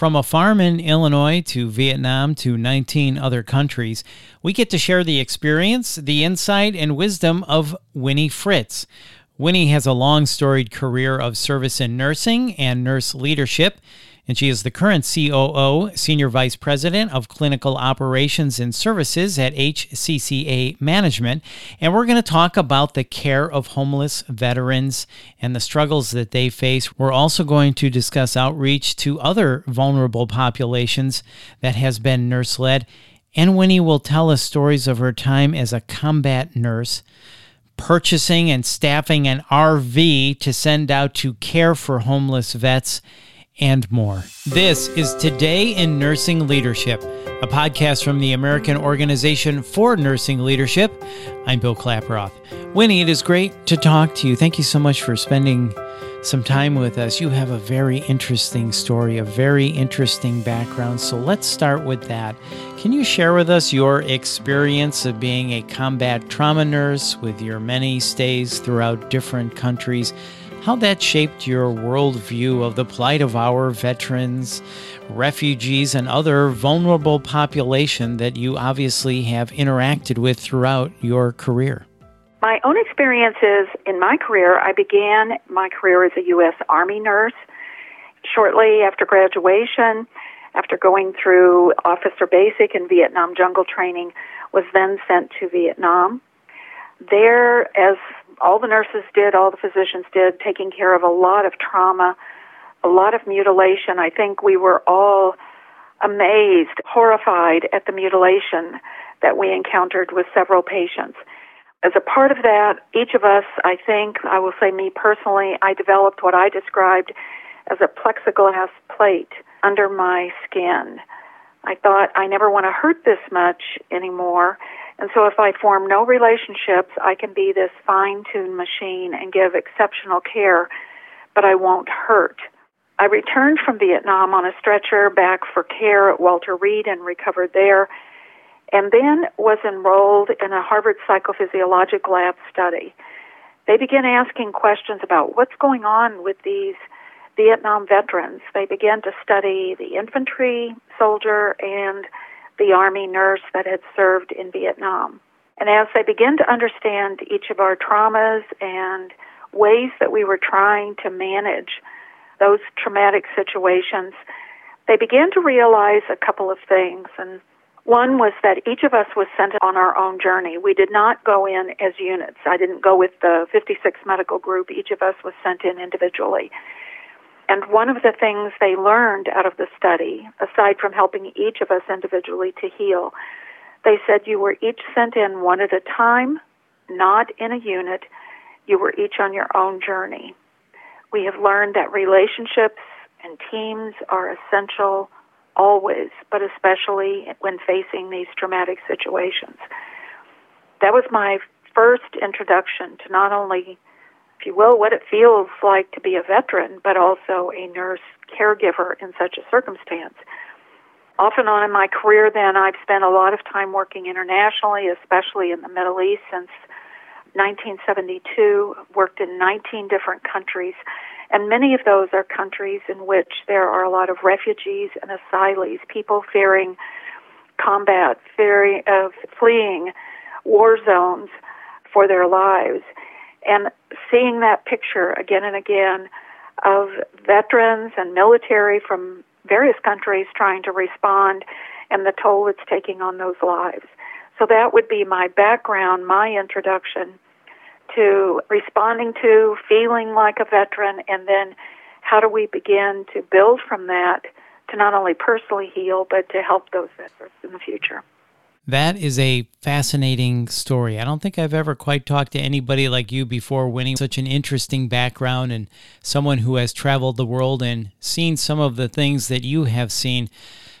From a farm in Illinois to Vietnam to 19 other countries, we get to share the experience, the insight, and wisdom of Winnie Fritz. Winnie has a long storied career of service in nursing and nurse leadership and she is the current COO, Senior Vice President of Clinical Operations and Services at HCCA Management. And we're going to talk about the care of homeless veterans and the struggles that they face. We're also going to discuss outreach to other vulnerable populations that has been nurse led. And Winnie will tell us stories of her time as a combat nurse purchasing and staffing an RV to send out to care for homeless vets and more. This is Today in Nursing Leadership, a podcast from the American Organization for Nursing Leadership. I'm Bill Klaproth. Winnie, it is great to talk to you. Thank you so much for spending some time with us. You have a very interesting story, a very interesting background. So let's start with that. Can you share with us your experience of being a combat trauma nurse with your many stays throughout different countries? How that shaped your worldview of the plight of our veterans, refugees, and other vulnerable population that you obviously have interacted with throughout your career. My own experiences in my career, I began my career as a U.S. Army nurse. Shortly after graduation, after going through officer basic and Vietnam jungle training, was then sent to Vietnam. There, as all the nurses did, all the physicians did, taking care of a lot of trauma, a lot of mutilation. I think we were all amazed, horrified at the mutilation that we encountered with several patients. As a part of that, each of us, I think, I will say me personally, I developed what I described as a plexiglass plate under my skin. I thought I never want to hurt this much anymore. And so if I form no relationships, I can be this fine tuned machine and give exceptional care, but I won't hurt. I returned from Vietnam on a stretcher back for care at Walter Reed and recovered there, and then was enrolled in a Harvard Psychophysiologic Lab study. They began asking questions about what's going on with these Vietnam veterans. They began to study the infantry soldier and the Army nurse that had served in Vietnam. And as they began to understand each of our traumas and ways that we were trying to manage those traumatic situations, they began to realize a couple of things. And one was that each of us was sent on our own journey. We did not go in as units. I didn't go with the 56 medical group. Each of us was sent in individually. And one of the things they learned out of the study, aside from helping each of us individually to heal, they said you were each sent in one at a time, not in a unit. You were each on your own journey. We have learned that relationships and teams are essential always, but especially when facing these traumatic situations. That was my first introduction to not only if you will, what it feels like to be a veteran, but also a nurse caregiver in such a circumstance. Off and on in my career, then, I've spent a lot of time working internationally, especially in the Middle East since 1972, worked in 19 different countries, and many of those are countries in which there are a lot of refugees and asylees, people fearing combat, fearing, uh, fleeing war zones for their lives. And seeing that picture again and again of veterans and military from various countries trying to respond and the toll it's taking on those lives. So that would be my background, my introduction to responding to, feeling like a veteran, and then how do we begin to build from that to not only personally heal, but to help those veterans in the future. That is a fascinating story. I don't think I've ever quite talked to anybody like you before, Winnie. Such an interesting background and someone who has traveled the world and seen some of the things that you have seen.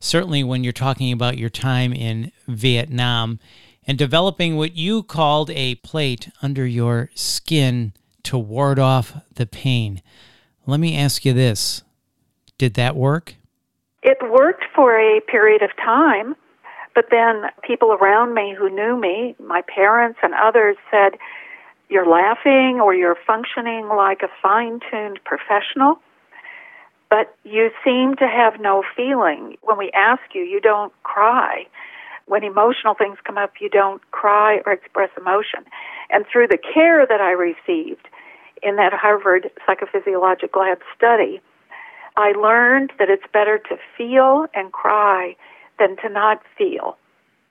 Certainly, when you're talking about your time in Vietnam and developing what you called a plate under your skin to ward off the pain. Let me ask you this Did that work? It worked for a period of time. But then people around me who knew me, my parents and others, said, You're laughing or you're functioning like a fine tuned professional. but you seem to have no feeling. When we ask you, you don't cry. When emotional things come up, you don't cry or express emotion. And through the care that I received in that Harvard Psychophysiologic Lab study, I learned that it's better to feel and cry than to not feel.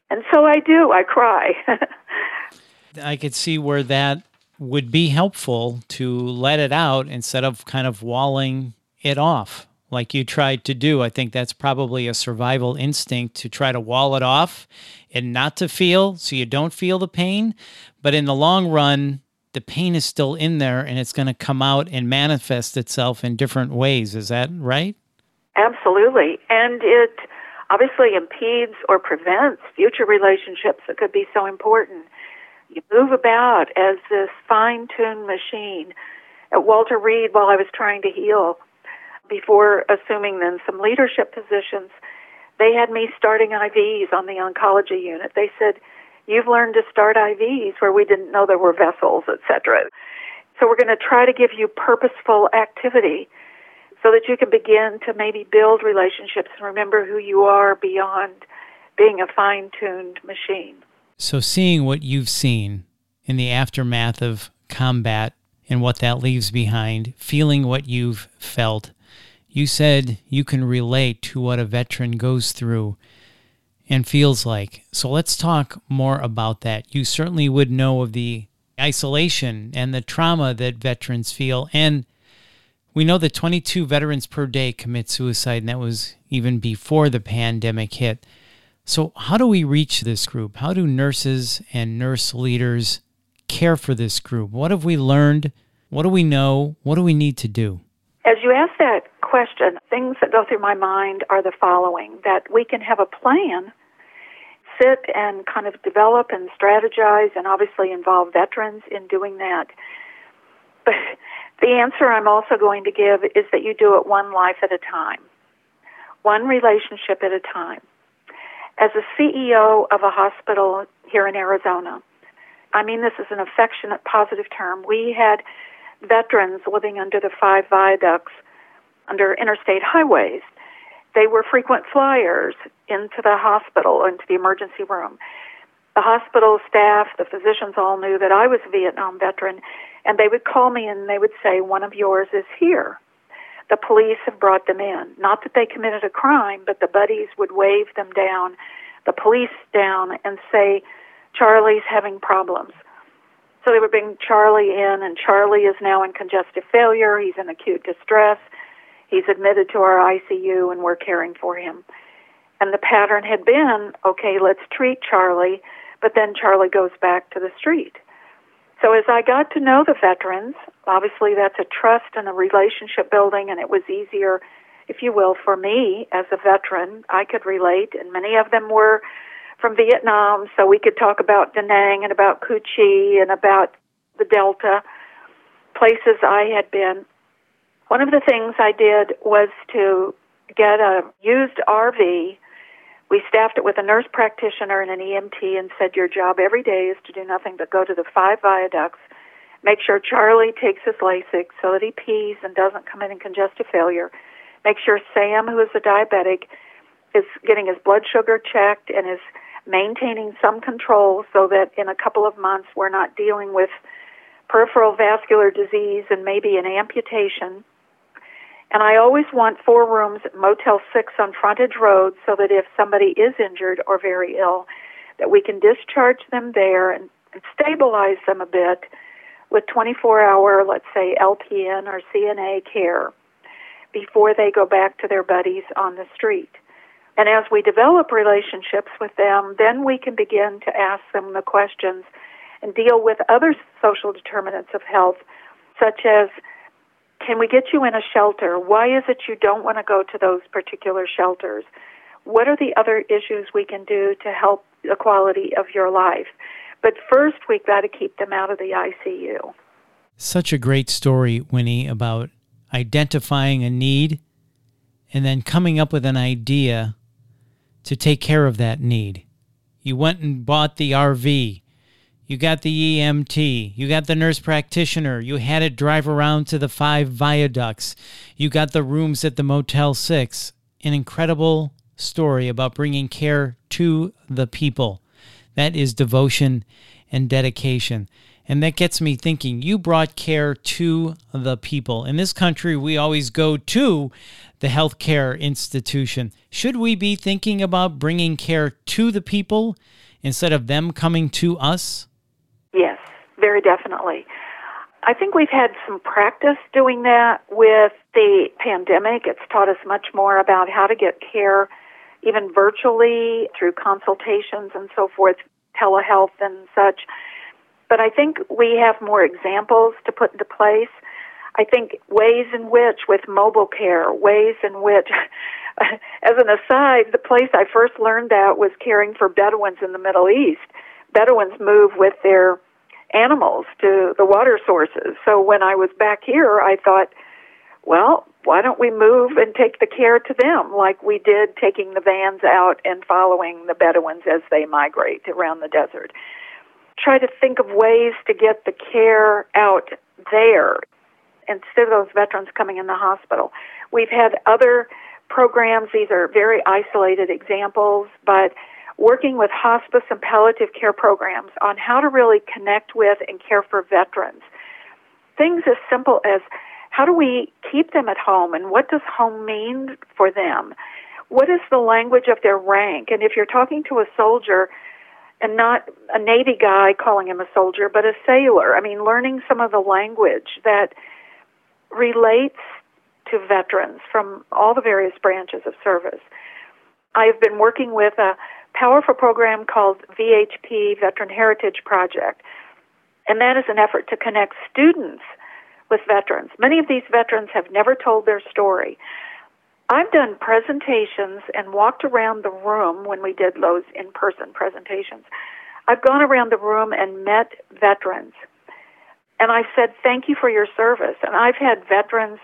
And so I do, I cry. I could see where that would be helpful to let it out instead of kind of walling it off like you tried to do. I think that's probably a survival instinct to try to wall it off and not to feel so you don't feel the pain. But in the long run, the pain is still in there and it's going to come out and manifest itself in different ways. Is that right? Absolutely. And it obviously impedes or prevents future relationships that could be so important. You move about as this fine tuned machine. At Walter Reed, while I was trying to heal, before assuming then some leadership positions, they had me starting IVs on the oncology unit. They said, You've learned to start IVs where we didn't know there were vessels, etc. So we're going to try to give you purposeful activity so that you can begin to maybe build relationships and remember who you are beyond being a fine tuned machine. So, seeing what you've seen in the aftermath of combat and what that leaves behind, feeling what you've felt, you said you can relate to what a veteran goes through and feels like. So, let's talk more about that. You certainly would know of the isolation and the trauma that veterans feel and we know that 22 veterans per day commit suicide, and that was even before the pandemic hit. So, how do we reach this group? How do nurses and nurse leaders care for this group? What have we learned? What do we know? What do we need to do? As you ask that question, things that go through my mind are the following that we can have a plan, sit and kind of develop and strategize, and obviously involve veterans in doing that. But the answer I'm also going to give is that you do it one life at a time, one relationship at a time. As a CEO of a hospital here in Arizona, I mean this is an affectionate, positive term. We had veterans living under the five viaducts under interstate highways. They were frequent flyers into the hospital, into the emergency room. The hospital staff, the physicians all knew that I was a Vietnam veteran, and they would call me and they would say, One of yours is here. The police have brought them in. Not that they committed a crime, but the buddies would wave them down, the police down, and say, Charlie's having problems. So they would bring Charlie in, and Charlie is now in congestive failure. He's in acute distress. He's admitted to our ICU, and we're caring for him. And the pattern had been okay, let's treat Charlie, but then Charlie goes back to the street. So as I got to know the veterans, obviously that's a trust and a relationship building, and it was easier, if you will, for me as a veteran. I could relate, and many of them were from Vietnam, so we could talk about Da Nang and about Cu Chi and about the Delta, places I had been. One of the things I did was to get a used RV we staffed it with a nurse practitioner and an EMT and said, Your job every day is to do nothing but go to the five viaducts, make sure Charlie takes his Lasix so that he pees and doesn't come in in congestive failure, make sure Sam, who is a diabetic, is getting his blood sugar checked and is maintaining some control so that in a couple of months we're not dealing with peripheral vascular disease and maybe an amputation and I always want four rooms Motel 6 on Frontage Road so that if somebody is injured or very ill, that we can discharge them there and, and stabilize them a bit with 24 hour, let's say, LPN or CNA care before they go back to their buddies on the street. And as we develop relationships with them, then we can begin to ask them the questions and deal with other social determinants of health, such as can we get you in a shelter? Why is it you don't want to go to those particular shelters? What are the other issues we can do to help the quality of your life? But first, we've got to keep them out of the ICU. Such a great story, Winnie, about identifying a need and then coming up with an idea to take care of that need. You went and bought the RV. You got the EMT, you got the nurse practitioner, you had it drive around to the five viaducts, you got the rooms at the Motel 6. An incredible story about bringing care to the people. That is devotion and dedication. And that gets me thinking you brought care to the people. In this country, we always go to the healthcare institution. Should we be thinking about bringing care to the people instead of them coming to us? Yes, very definitely. I think we've had some practice doing that with the pandemic. It's taught us much more about how to get care, even virtually through consultations and so forth, telehealth and such but I think we have more examples to put into place. I think ways in which, with mobile care, ways in which, as an aside, the place I first learned that was caring for Bedouins in the Middle East. Bedouins move with their animals to the water sources. So when I was back here, I thought, well, why don't we move and take the care to them like we did taking the vans out and following the Bedouins as they migrate around the desert? try to think of ways to get the care out there instead of those veterans coming in the hospital. We've had other programs, these are very isolated examples, but working with hospice and palliative care programs on how to really connect with and care for veterans. Things as simple as how do we keep them at home and what does home mean for them? What is the language of their rank? And if you're talking to a soldier, and not a Navy guy calling him a soldier, but a sailor. I mean, learning some of the language that relates to veterans from all the various branches of service. I've been working with a powerful program called VHP Veteran Heritage Project, and that is an effort to connect students with veterans. Many of these veterans have never told their story. I've done presentations and walked around the room when we did those in person presentations. I've gone around the room and met veterans. And I said, Thank you for your service. And I've had veterans,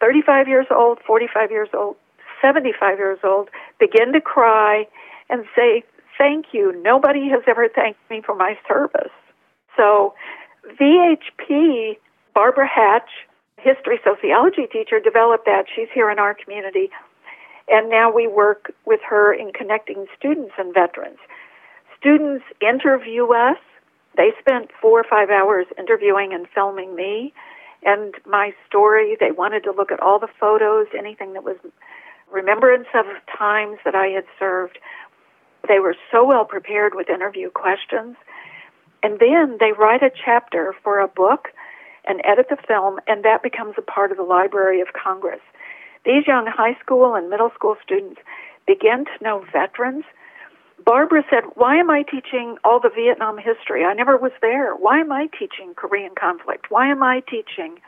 35 years old, 45 years old, 75 years old, begin to cry and say, Thank you. Nobody has ever thanked me for my service. So, VHP, Barbara Hatch, history sociology teacher developed that. She's here in our community. And now we work with her in connecting students and veterans. Students interview us. They spent four or five hours interviewing and filming me and my story. They wanted to look at all the photos, anything that was remembrance of times that I had served. They were so well prepared with interview questions. And then they write a chapter for a book and edit the film, and that becomes a part of the Library of Congress. These young high school and middle school students begin to know veterans. Barbara said, Why am I teaching all the Vietnam history? I never was there. Why am I teaching Korean conflict? Why am I teaching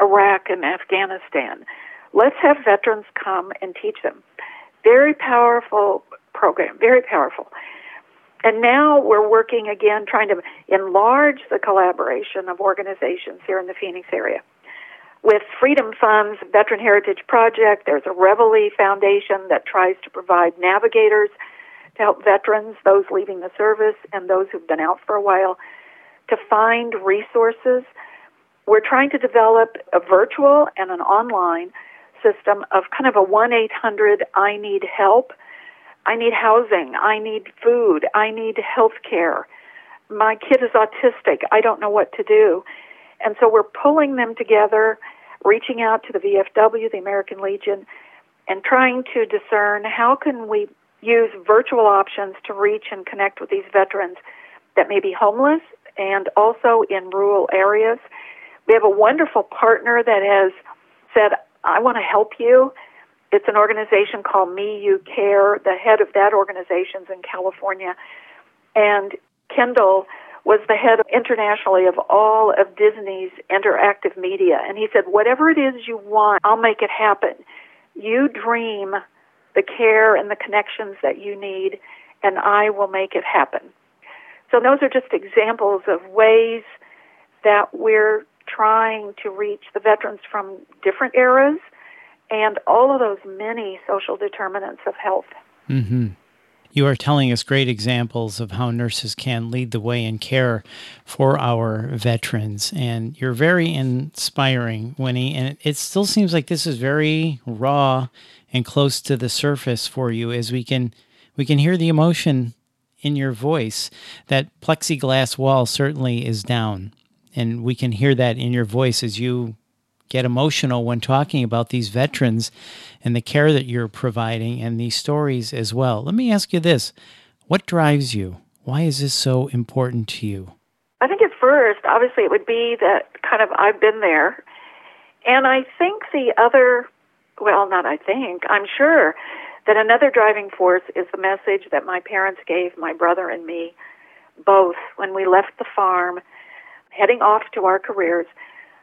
Iraq and Afghanistan? Let's have veterans come and teach them. Very powerful program, very powerful. And now we're working again trying to enlarge the collaboration of organizations here in the Phoenix area. With Freedom Funds Veteran Heritage Project, there's a Reveille Foundation that tries to provide navigators to help veterans, those leaving the service, and those who've been out for a while, to find resources. We're trying to develop a virtual and an online system of kind of a 1 800 I need help I need housing. I need food. I need health care. My kid is autistic. I don't know what to do. And so we're pulling them together, reaching out to the VFW, the American Legion, and trying to discern how can we use virtual options to reach and connect with these veterans that may be homeless and also in rural areas. We have a wonderful partner that has said, I want to help you it's an organization called Me You Care. The head of that organization is in California. And Kendall was the head internationally of all of Disney's interactive media. And he said, Whatever it is you want, I'll make it happen. You dream the care and the connections that you need, and I will make it happen. So, those are just examples of ways that we're trying to reach the veterans from different eras and all of those many social determinants of health. Mm-hmm. You are telling us great examples of how nurses can lead the way in care for our veterans. And you're very inspiring, Winnie. And it still seems like this is very raw and close to the surface for you as we can we can hear the emotion in your voice. That plexiglass wall certainly is down. And we can hear that in your voice as you get emotional when talking about these veterans and the care that you're providing and these stories as well. Let me ask you this what drives you? Why is this so important to you? I think at first, obviously, it would be that kind of I've been there. And I think the other, well, not I think, I'm sure that another driving force is the message that my parents gave my brother and me both when we left the farm, heading off to our careers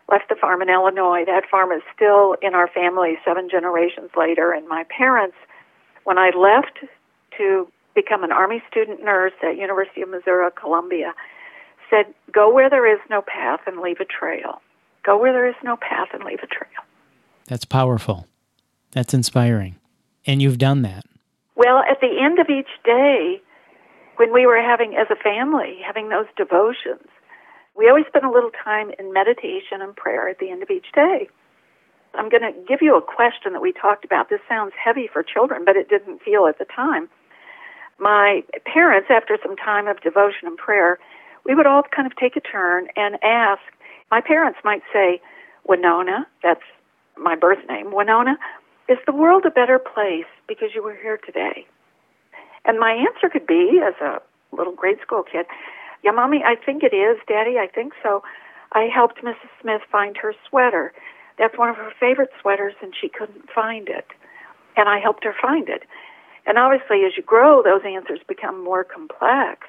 left the farm in Illinois. That farm is still in our family seven generations later. And my parents, when I left to become an Army student nurse at University of Missouri Columbia, said, "Go where there is no path and leave a trail. Go where there is no path and leave a trail." That's powerful. That's inspiring. And you've done that. Well, at the end of each day, when we were having, as a family, having those devotions, we always spend a little time in meditation and prayer at the end of each day. I'm going to give you a question that we talked about. This sounds heavy for children, but it didn't feel at the time. My parents, after some time of devotion and prayer, we would all kind of take a turn and ask. My parents might say, Winona, that's my birth name, Winona, is the world a better place because you were here today? And my answer could be, as a little grade school kid, yeah, Mommy, I think it is. Daddy, I think so. I helped Mrs. Smith find her sweater. That's one of her favorite sweaters, and she couldn't find it. And I helped her find it. And obviously, as you grow, those answers become more complex.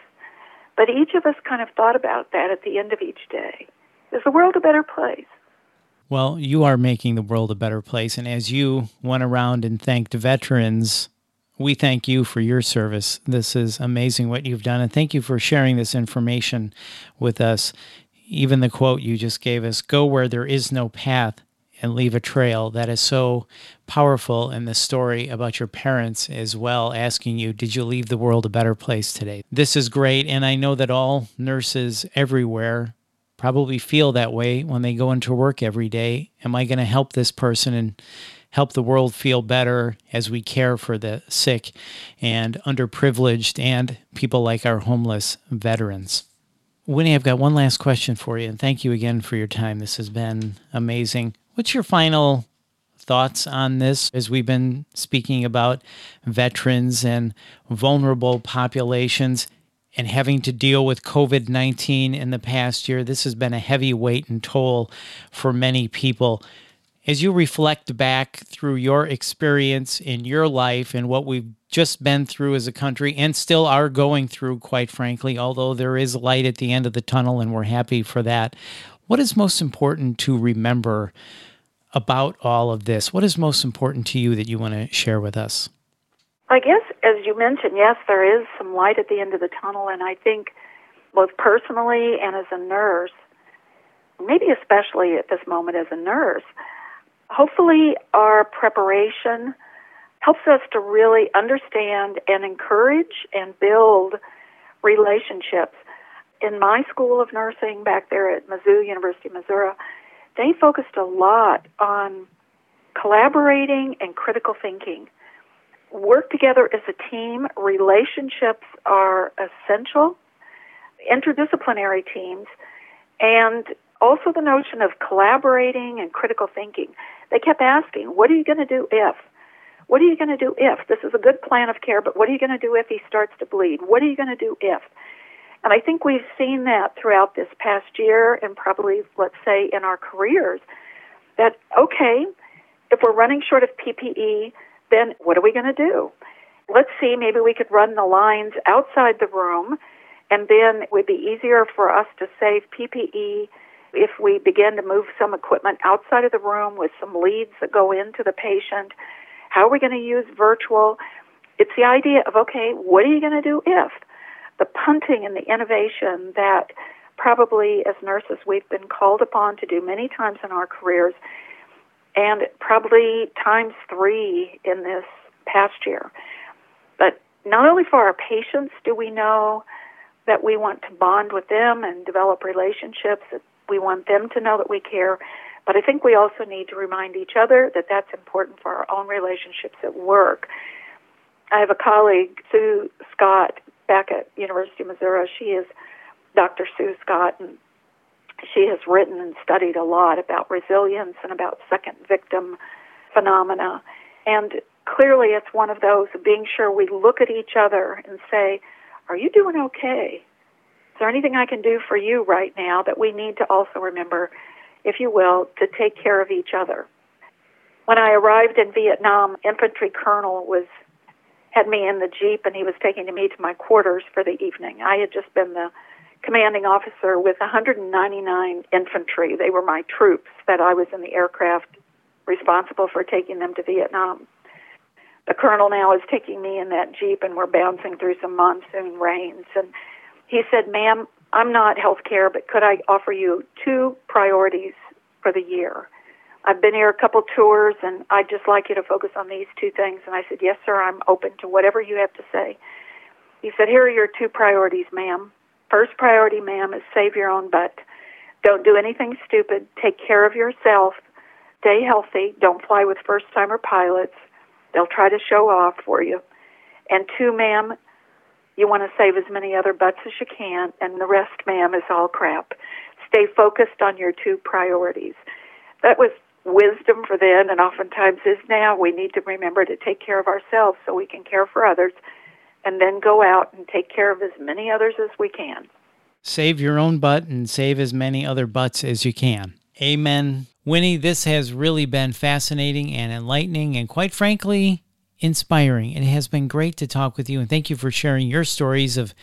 But each of us kind of thought about that at the end of each day. Is the world a better place? Well, you are making the world a better place. And as you went around and thanked veterans we thank you for your service. This is amazing what you've done. And thank you for sharing this information with us. Even the quote you just gave us go where there is no path and leave a trail. That is so powerful in the story about your parents as well, asking you, Did you leave the world a better place today? This is great. And I know that all nurses everywhere probably feel that way when they go into work every day. Am I going to help this person? And help the world feel better as we care for the sick and underprivileged and people like our homeless veterans. Winnie, I've got one last question for you, and thank you again for your time. This has been amazing. What's your final thoughts on this as we've been speaking about veterans and vulnerable populations and having to deal with COVID 19 in the past year? This has been a heavy weight and toll for many people as you reflect back through your experience in your life and what we've just been through as a country and still are going through, quite frankly, although there is light at the end of the tunnel and we're happy for that. What is most important to remember about all of this? What is most important to you that you want to share with us? I guess, as you mentioned, yes, there is some light at the end of the tunnel, and I think both personally and as a nurse, maybe especially at this moment as a nurse, hopefully our preparation helps us to really understand and encourage and build relationships. In my school of nursing back there at Mizzou, University of Missouri, they focused a lot on collaborating and critical thinking. Work together as a team. Relationships are essential. Interdisciplinary teams. And also the notion of collaborating and critical thinking. They kept asking, what are you going to do if? What are you going to do if? This is a good plan of care, but what are you going to do if he starts to bleed? What are you going to do if? And I think we've seen that throughout this past year and probably, let's say, in our careers that, okay, if we're running short of PPE, then what are we going to do? Let's see, maybe we could run the lines outside the room, and then it would be easier for us to save PPE if we begin to move some equipment outside of the room with some leads that go into the patient, how are we going to use virtual? It's the idea of, okay, what are you going to do if? The punting and the innovation that probably as nurses we've been called upon to do many times in our careers, and probably times three in this past year. But not only for our patients do we know that we want to bond with them and develop relationships, we want them to know that we care, but I think we also need to remind each other that that's important for our own relationships at work. I have a colleague, Sue Scott, back at University of Missouri. She is Dr. Sue Scott, and she has written and studied a lot about resilience and about second victim phenomena. And clearly, it's one of those being sure we look at each other and say, Are you doing okay? Is there anything I can do for you right now that we need to also remember, if you will, to take care of each other? When I arrived in Vietnam, infantry colonel was had me in the jeep and he was taking me to my quarters for the evening. I had just been the commanding officer with 199 infantry. They were my troops that I was in the aircraft responsible for taking them to Vietnam. The colonel now is taking me in that Jeep and we're bouncing through some monsoon rains. And he said, Ma'am, I'm not healthcare, but could I offer you two priorities for the year? I've been here a couple tours and I'd just like you to focus on these two things. And I said, Yes, sir, I'm open to whatever you have to say. He said, Here are your two priorities, ma'am. First priority, ma'am, is save your own butt. Don't do anything stupid. Take care of yourself. Stay healthy. Don't fly with first timer pilots. They'll try to show off for you. And two, ma'am, you want to save as many other butts as you can, and the rest, ma'am, is all crap. Stay focused on your two priorities. That was wisdom for then, and oftentimes is now. We need to remember to take care of ourselves so we can care for others, and then go out and take care of as many others as we can. Save your own butt and save as many other butts as you can. Amen. Winnie, this has really been fascinating and enlightening and quite frankly, inspiring. It has been great to talk with you and thank you for sharing your stories of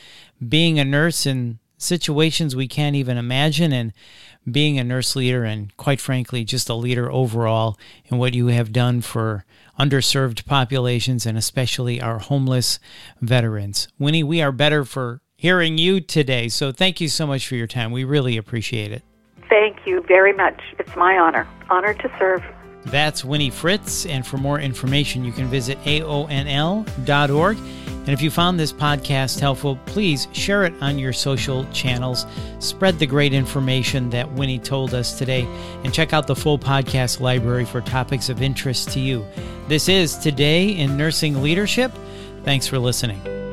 being a nurse in situations we can't even imagine and being a nurse leader and quite frankly just a leader overall in what you have done for underserved populations and especially our homeless veterans. Winnie, we are better for hearing you today. So thank you so much for your time. We really appreciate it. Thank you very much. It's my honor. Honor to serve. That's Winnie Fritz. And for more information, you can visit aonl.org. And if you found this podcast helpful, please share it on your social channels. Spread the great information that Winnie told us today. And check out the full podcast library for topics of interest to you. This is Today in Nursing Leadership. Thanks for listening.